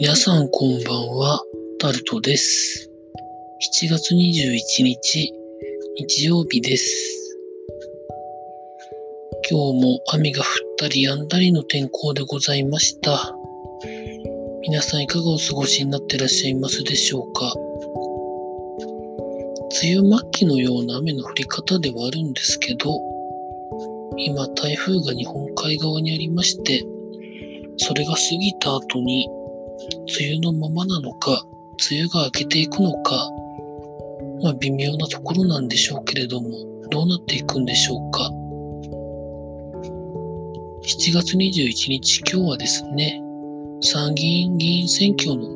皆さんこんばんは、タルトです。7月21日、日曜日です。今日も雨が降ったり止んだりの天候でございました。皆さんいかがお過ごしになってらっしゃいますでしょうか梅雨末期のような雨の降り方ではあるんですけど、今台風が日本海側にありまして、それが過ぎた後に梅雨のままなのか、梅雨が明けていくのか、まあ微妙なところなんでしょうけれども、どうなっていくんでしょうか。7月21日、今日はですね、参議院議員選挙の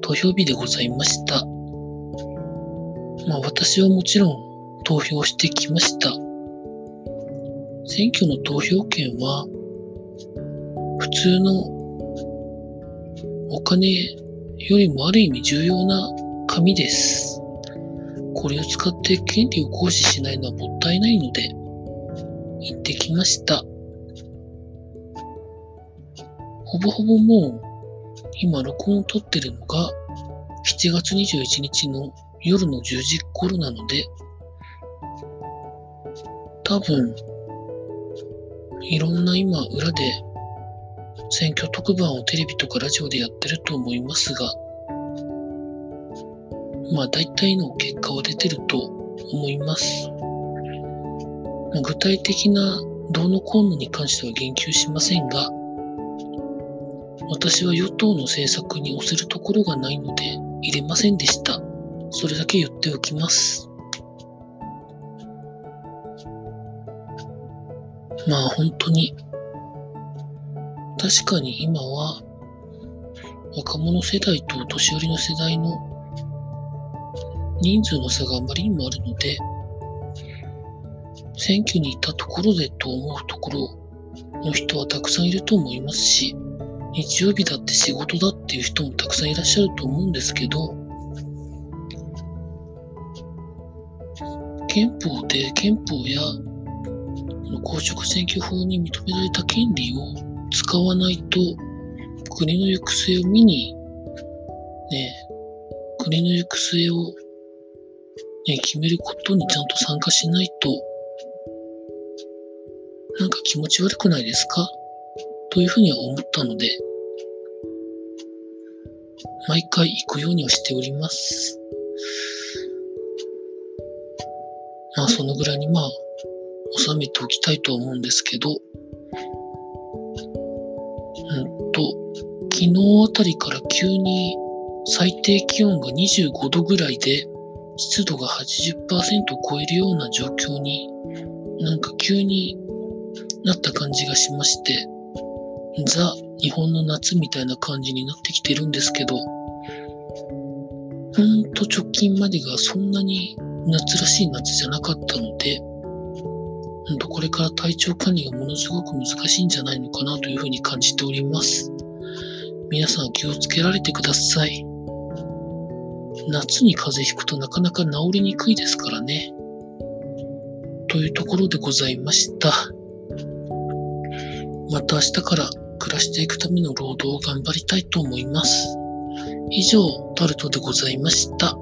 投票日でございました。まあ私はもちろん投票してきました。選挙の投票権は普通のお金よりもある意味重要な紙です。これを使って権利を行使しないのはもったいないので、行ってきました。ほぼほぼもう、今録音を撮ってるのが、7月21日の夜の10時頃なので、多分、いろんな今裏で選挙特番をテレビとかラジオでやってると思いますが、まあ大体の結果は出てると思います。具体的などうのこうのに関しては言及しませんが、私は与党の政策に押せるところがないので入れませんでした。それだけ言っておきます。まあ本当に確かに今は若者世代と年寄りの世代の人数の差があまりにもあるので、選挙に行ったところでと思うところの人はたくさんいると思いますし、日曜日だって仕事だっていう人もたくさんいらっしゃると思うんですけど、憲法で憲法や公職選挙法に認められた権利を使わないと国の行く末を見に、ね、国の行く末を、ね、決めることにちゃんと参加しないと、なんか気持ち悪くないですか？というふうには思ったので、毎回行くようにはしております。まあそのぐらいにまあ収めておきたいと思うんですけど、昨日あたりから急に最低気温が25度ぐらいで、湿度が80%を超えるような状況になんか急になった感じがしまして、ザ・日本の夏みたいな感じになってきてるんですけど、ほんと直近までがそんなに夏らしい夏じゃなかったので、ほんとこれから体調管理がものすごく難しいんじゃないのかなというふうに感じております。皆さん気をつけられてください。夏に風邪ひくとなかなか治りにくいですからね。というところでございました。また明日から暮らしていくための労働を頑張りたいと思います。以上、タルトでございました。